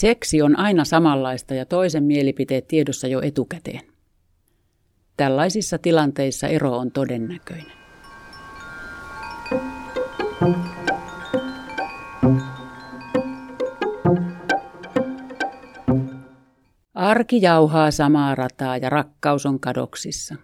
Seksi on aina samanlaista ja toisen mielipiteet tiedossa jo etukäteen. Tällaisissa tilanteissa ero on todennäköinen. Arki jauhaa samaa rataa ja rakkaus on kadoksissa.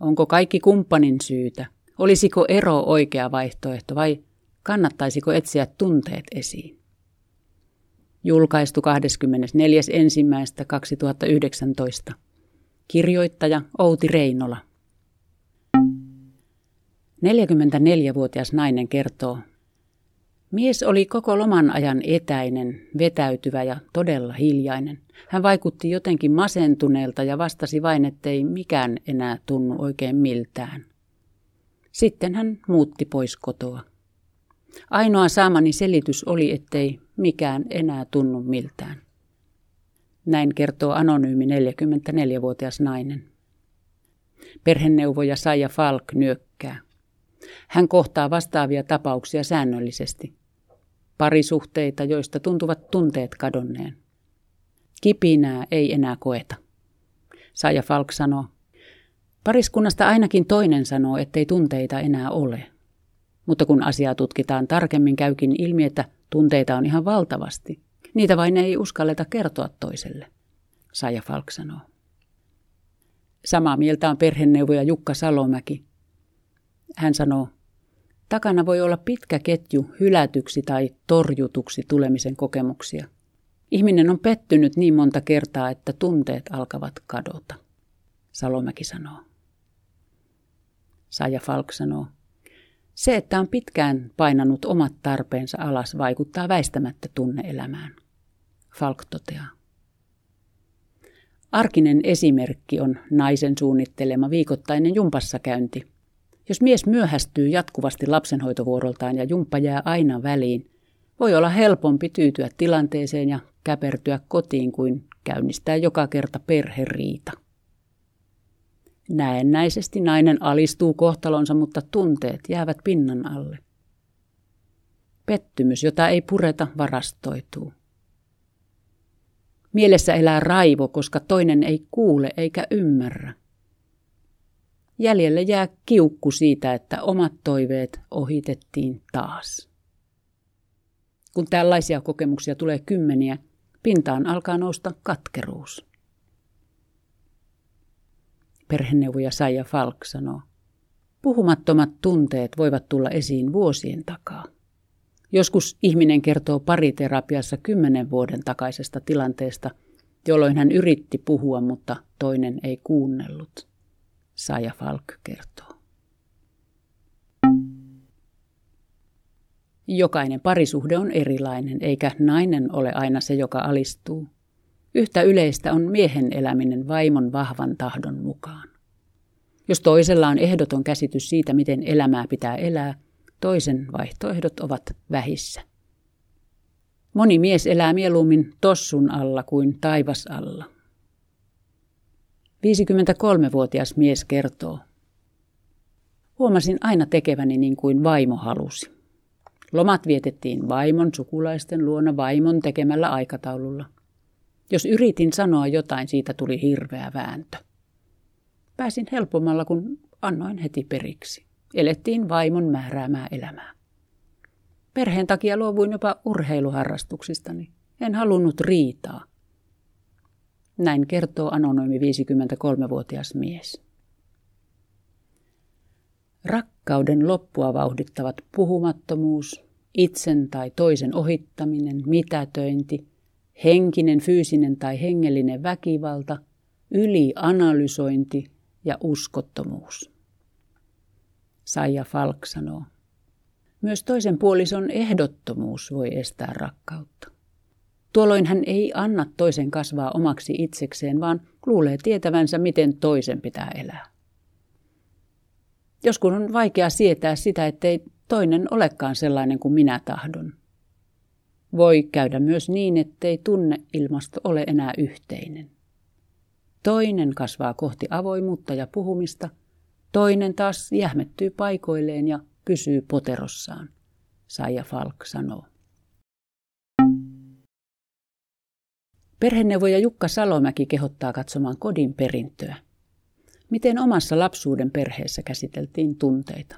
Onko kaikki kumppanin syytä? Olisiko ero oikea vaihtoehto vai kannattaisiko etsiä tunteet esiin? Julkaistu 24.1.2019. Kirjoittaja Outi Reinola. 44-vuotias nainen kertoo, Mies oli koko loman ajan etäinen, vetäytyvä ja todella hiljainen. Hän vaikutti jotenkin masentuneelta ja vastasi vain, ettei mikään enää tunnu oikein miltään. Sitten hän muutti pois kotoa. Ainoa saamani selitys oli, ettei mikään enää tunnu miltään. Näin kertoo anonyymi 44-vuotias nainen. Perheneuvoja Saija Falk nyökkää. Hän kohtaa vastaavia tapauksia säännöllisesti. Parisuhteita, joista tuntuvat tunteet kadonneen. Kipinää ei enää koeta. Saija Falk sanoo, pariskunnasta ainakin toinen sanoo, ettei tunteita enää ole. Mutta kun asiaa tutkitaan tarkemmin, käykin ilmi, että tunteita on ihan valtavasti. Niitä vain ei uskalleta kertoa toiselle, Saija Falk sanoo. Samaa mieltä on perheneuvoja Jukka Salomäki. Hän sanoo, takana voi olla pitkä ketju hylätyksi tai torjutuksi tulemisen kokemuksia. Ihminen on pettynyt niin monta kertaa, että tunteet alkavat kadota, Salomäki sanoo. Saja Falk sanoo, se, että on pitkään painanut omat tarpeensa alas, vaikuttaa väistämättä tunneelämään. Falk toteaa. Arkinen esimerkki on naisen suunnittelema viikoittainen jumpassa käynti. Jos mies myöhästyy jatkuvasti lapsenhoitovuoroltaan ja jumppa jää aina väliin, voi olla helpompi tyytyä tilanteeseen ja käpertyä kotiin kuin käynnistää joka kerta perheriita. Näennäisesti nainen alistuu kohtalonsa, mutta tunteet jäävät pinnan alle. Pettymys, jota ei pureta, varastoituu. Mielessä elää raivo, koska toinen ei kuule eikä ymmärrä. Jäljelle jää kiukku siitä, että omat toiveet ohitettiin taas. Kun tällaisia kokemuksia tulee kymmeniä, pintaan alkaa nousta katkeruus. Perheneuvoja Saija Falk sanoo. Puhumattomat tunteet voivat tulla esiin vuosien takaa. Joskus ihminen kertoo pariterapiassa kymmenen vuoden takaisesta tilanteesta, jolloin hän yritti puhua, mutta toinen ei kuunnellut. Saja Falk kertoo. Jokainen parisuhde on erilainen, eikä nainen ole aina se, joka alistuu. Yhtä yleistä on miehen eläminen vaimon vahvan tahdon mukaan. Jos toisella on ehdoton käsitys siitä, miten elämää pitää elää, toisen vaihtoehdot ovat vähissä. Moni mies elää mieluummin tossun alla kuin taivas alla. 53-vuotias mies kertoo. Huomasin aina tekeväni niin kuin vaimo halusi. Lomat vietettiin vaimon sukulaisten luona vaimon tekemällä aikataululla. Jos yritin sanoa jotain, siitä tuli hirveä vääntö. Pääsin helpommalla, kun annoin heti periksi. Elettiin vaimon määräämää elämää. Perheen takia luovuin jopa urheiluharrastuksistani. En halunnut riitaa. Näin kertoo anonyymi 53-vuotias mies. Rakkauden loppua vauhdittavat puhumattomuus, itsen tai toisen ohittaminen, mitätöinti, henkinen, fyysinen tai hengellinen väkivalta, ylianalysointi ja uskottomuus. Saija Falk sanoo. Myös toisen puolison ehdottomuus voi estää rakkautta. Tuolloin hän ei anna toisen kasvaa omaksi itsekseen, vaan luulee tietävänsä, miten toisen pitää elää. Joskus on vaikea sietää sitä, ettei toinen olekaan sellainen kuin minä tahdon. Voi käydä myös niin, ettei tunneilmasto ole enää yhteinen. Toinen kasvaa kohti avoimuutta ja puhumista, toinen taas jähmettyy paikoilleen ja pysyy poterossaan, Saija Falk sanoo. Perheneuvoja Jukka Salomäki kehottaa katsomaan kodin perintöä. Miten omassa lapsuuden perheessä käsiteltiin tunteita?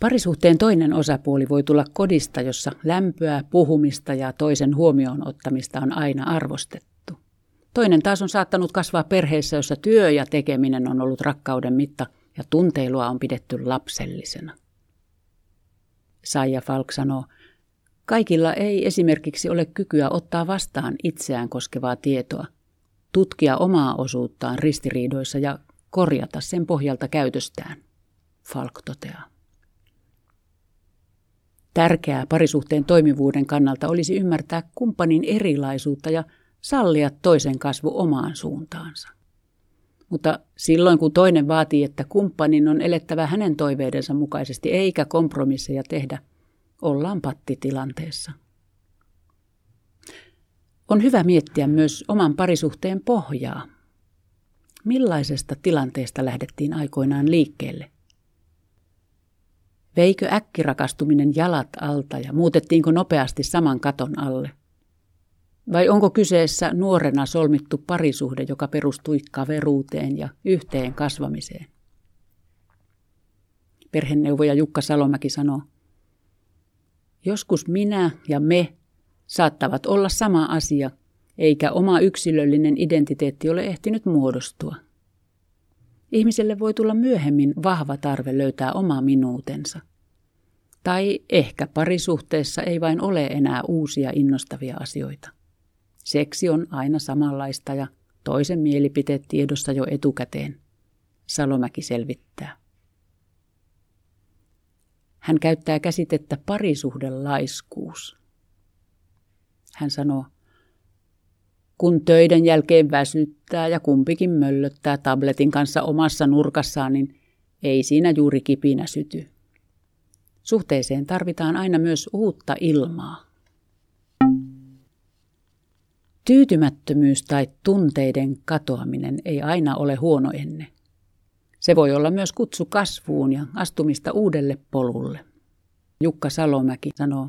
Parisuhteen toinen osapuoli voi tulla kodista, jossa lämpöä, puhumista ja toisen huomioon ottamista on aina arvostettu. Toinen taas on saattanut kasvaa perheessä, jossa työ ja tekeminen on ollut rakkauden mitta ja tunteilua on pidetty lapsellisena. Saija Falk sanoo, kaikilla ei esimerkiksi ole kykyä ottaa vastaan itseään koskevaa tietoa, tutkia omaa osuuttaan ristiriidoissa ja korjata sen pohjalta käytöstään, Falk toteaa. Tärkeää parisuhteen toimivuuden kannalta olisi ymmärtää kumppanin erilaisuutta ja sallia toisen kasvu omaan suuntaansa. Mutta silloin kun toinen vaatii, että kumppanin on elettävä hänen toiveidensa mukaisesti eikä kompromisseja tehdä, ollaan pattitilanteessa. On hyvä miettiä myös oman parisuhteen pohjaa. Millaisesta tilanteesta lähdettiin aikoinaan liikkeelle? Veikö äkkirakastuminen jalat alta ja muutettiinko nopeasti saman katon alle? Vai onko kyseessä nuorena solmittu parisuhde, joka perustui kaveruuteen ja yhteen kasvamiseen? Perheneuvoja Jukka Salomäki sanoo, Joskus minä ja me saattavat olla sama asia, eikä oma yksilöllinen identiteetti ole ehtinyt muodostua. Ihmiselle voi tulla myöhemmin vahva tarve löytää oma minuutensa. Tai ehkä parisuhteessa ei vain ole enää uusia innostavia asioita. Seksi on aina samanlaista ja toisen mielipiteet tiedossa jo etukäteen. Salomäki selvittää. Hän käyttää käsitettä parisuhdelaiskuus. Hän sanoo, kun töiden jälkeen väsyttää ja kumpikin möllöttää tabletin kanssa omassa nurkassaan, niin ei siinä juuri kipinä syty. Suhteeseen tarvitaan aina myös uutta ilmaa. Tyytymättömyys tai tunteiden katoaminen ei aina ole huono enne. Se voi olla myös kutsu kasvuun ja astumista uudelle polulle. Jukka Salomäki sanoo,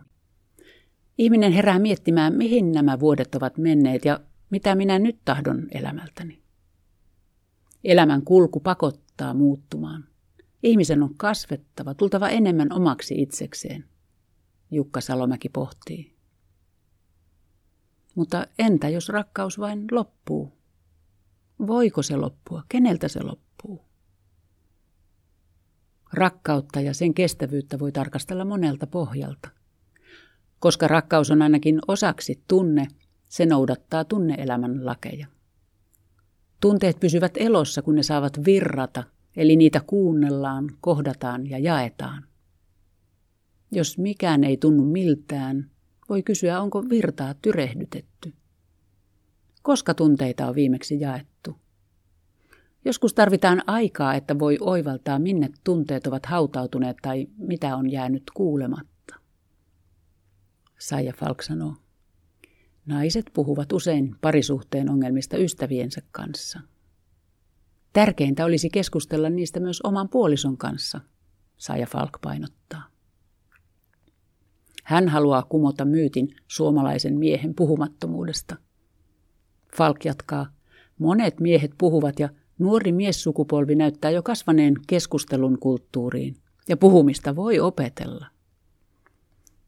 ihminen herää miettimään, mihin nämä vuodet ovat menneet ja mitä minä nyt tahdon elämältäni. Elämän kulku pakottaa muuttumaan. Ihmisen on kasvettava, tultava enemmän omaksi itsekseen. Jukka Salomäki pohtii. Mutta entä jos rakkaus vain loppuu? Voiko se loppua? Keneltä se loppuu? Rakkautta ja sen kestävyyttä voi tarkastella monelta pohjalta. Koska rakkaus on ainakin osaksi tunne, se noudattaa tunneelämän lakeja. Tunteet pysyvät elossa, kun ne saavat virrata, eli niitä kuunnellaan, kohdataan ja jaetaan. Jos mikään ei tunnu miltään, voi kysyä, onko virtaa tyrehdytetty. Koska tunteita on viimeksi jaettu? Joskus tarvitaan aikaa, että voi oivaltaa, minne tunteet ovat hautautuneet tai mitä on jäänyt kuulematta. Saija Falk sanoo. Naiset puhuvat usein parisuhteen ongelmista ystäviensä kanssa. Tärkeintä olisi keskustella niistä myös oman puolison kanssa, Saija Falk painottaa. Hän haluaa kumota myytin suomalaisen miehen puhumattomuudesta. Falk jatkaa, monet miehet puhuvat ja nuori miessukupolvi näyttää jo kasvaneen keskustelun kulttuuriin ja puhumista voi opetella.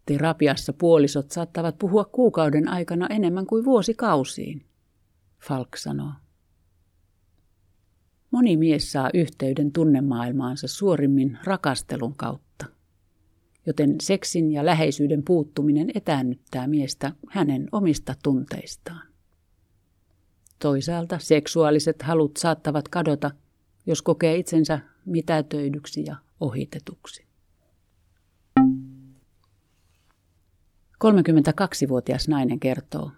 Terapiassa puolisot saattavat puhua kuukauden aikana enemmän kuin vuosikausiin, Falk sanoo. Moni mies saa yhteyden tunnemaailmaansa suorimmin rakastelun kautta, joten seksin ja läheisyyden puuttuminen etäännyttää miestä hänen omista tunteistaan. Toisaalta seksuaaliset halut saattavat kadota, jos kokee itsensä mitätöidyksi ja ohitetuksi. 32-vuotias nainen kertoo.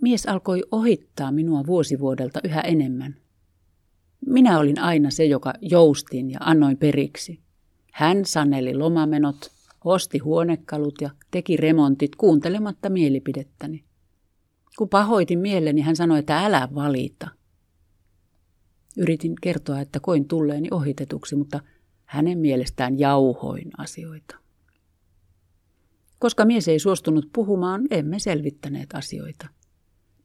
Mies alkoi ohittaa minua vuosivuodelta yhä enemmän. Minä olin aina se, joka joustin ja annoin periksi. Hän saneli lomamenot, osti huonekalut ja teki remontit kuuntelematta mielipidettäni. Kun pahoitin mieleni, hän sanoi, että älä valita. Yritin kertoa, että koin tulleeni ohitetuksi, mutta hänen mielestään jauhoin asioita. Koska mies ei suostunut puhumaan, emme selvittäneet asioita.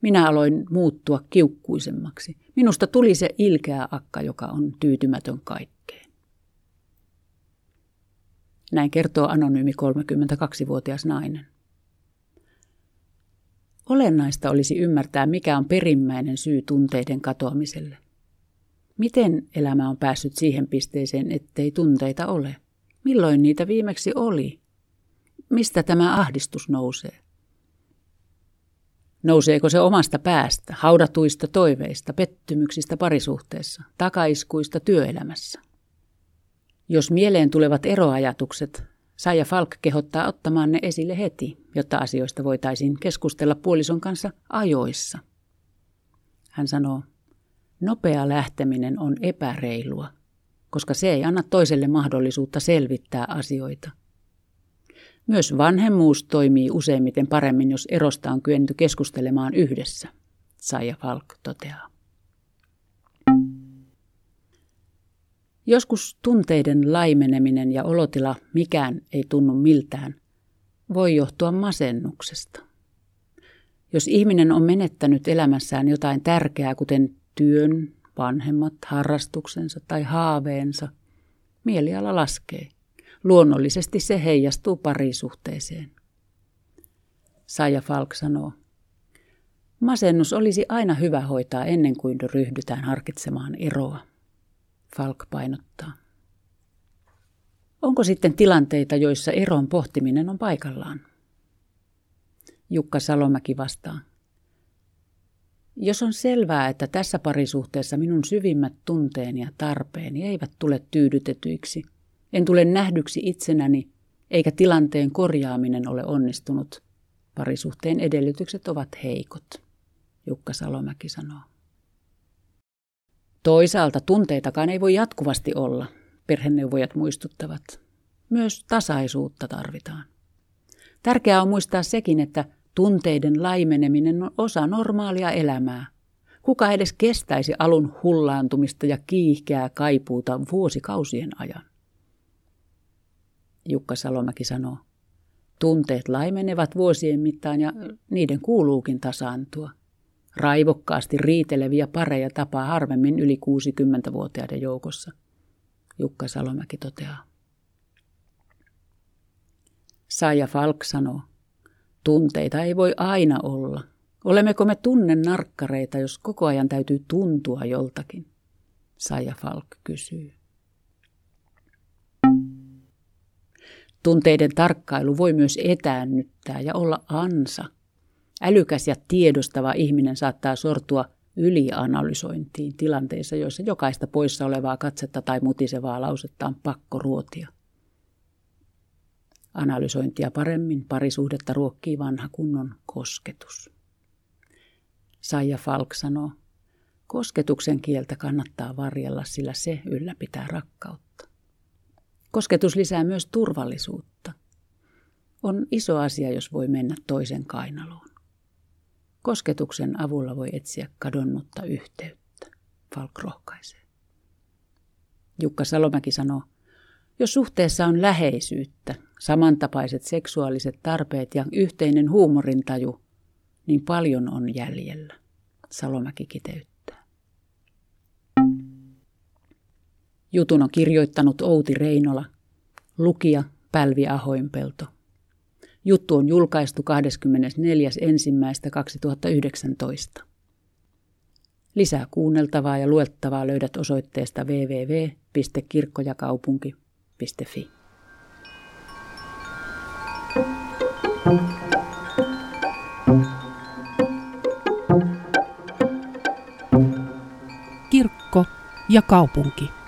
Minä aloin muuttua kiukkuisemmaksi. Minusta tuli se ilkeä akka, joka on tyytymätön kaikkeen. Näin kertoo anonyymi 32-vuotias nainen. Olennaista olisi ymmärtää, mikä on perimmäinen syy tunteiden katoamiselle. Miten elämä on päässyt siihen pisteeseen, ettei tunteita ole? Milloin niitä viimeksi oli? Mistä tämä ahdistus nousee? Nouseeko se omasta päästä, haudatuista toiveista, pettymyksistä parisuhteessa, takaiskuista työelämässä? Jos mieleen tulevat eroajatukset, Saija Falk kehottaa ottamaan ne esille heti, jotta asioista voitaisiin keskustella puolison kanssa ajoissa. Hän sanoo, nopea lähteminen on epäreilua, koska se ei anna toiselle mahdollisuutta selvittää asioita. Myös vanhemmuus toimii useimmiten paremmin, jos erosta on kyennyt keskustelemaan yhdessä, Saija Falk toteaa. Joskus tunteiden laimeneminen ja olotila mikään ei tunnu miltään, voi johtua masennuksesta. Jos ihminen on menettänyt elämässään jotain tärkeää, kuten työn, vanhemmat, harrastuksensa tai haaveensa, mieliala laskee. Luonnollisesti se heijastuu parisuhteeseen. Saja Falk sanoo, Masennus olisi aina hyvä hoitaa ennen kuin ryhdytään harkitsemaan eroa. Falk painottaa. Onko sitten tilanteita, joissa eron pohtiminen on paikallaan? Jukka Salomäki vastaa. Jos on selvää, että tässä parisuhteessa minun syvimmät tunteeni ja tarpeeni eivät tule tyydytetyiksi, en tule nähdyksi itsenäni, eikä tilanteen korjaaminen ole onnistunut, parisuhteen edellytykset ovat heikot, Jukka Salomäki sanoo. Toisaalta tunteitakaan ei voi jatkuvasti olla, perheneuvojat muistuttavat. Myös tasaisuutta tarvitaan. Tärkeää on muistaa sekin, että tunteiden laimeneminen on osa normaalia elämää. Kuka edes kestäisi alun hullaantumista ja kiihkeää kaipuuta vuosikausien ajan? Jukka Salomäki sanoo. Tunteet laimenevat vuosien mittaan ja niiden kuuluukin tasaantua. Raivokkaasti riiteleviä pareja tapaa harvemmin yli 60-vuotiaiden joukossa, Jukka Salomäki toteaa. Saija Falk sanoo, tunteita ei voi aina olla. Olemmeko me tunnen narkkareita, jos koko ajan täytyy tuntua joltakin? Saija Falk kysyy. Tunteiden tarkkailu voi myös etäännyttää ja olla ansa – Älykäs ja tiedostava ihminen saattaa sortua ylianalysointiin tilanteissa, joissa jokaista poissa olevaa katsetta tai mutisevaa lausetta on pakko ruotia. Analysointia paremmin parisuhdetta ruokkii vanha kunnon kosketus. Saija Falk sanoo, kosketuksen kieltä kannattaa varjella, sillä se ylläpitää rakkautta. Kosketus lisää myös turvallisuutta. On iso asia, jos voi mennä toisen kainaloon. Kosketuksen avulla voi etsiä kadonnutta yhteyttä, Falk rohkaisee. Jukka Salomäki sanoo, jos suhteessa on läheisyyttä, samantapaiset seksuaaliset tarpeet ja yhteinen huumorintaju, niin paljon on jäljellä, Salomäki kiteyttää. Jutun on kirjoittanut Outi Reinola, lukija Pälvi Ahoinpelto. Juttu on julkaistu 24.1.2019. Lisää kuunneltavaa ja luettavaa löydät osoitteesta www.kirkkojakaupunki.fi. Kirkko ja kaupunki.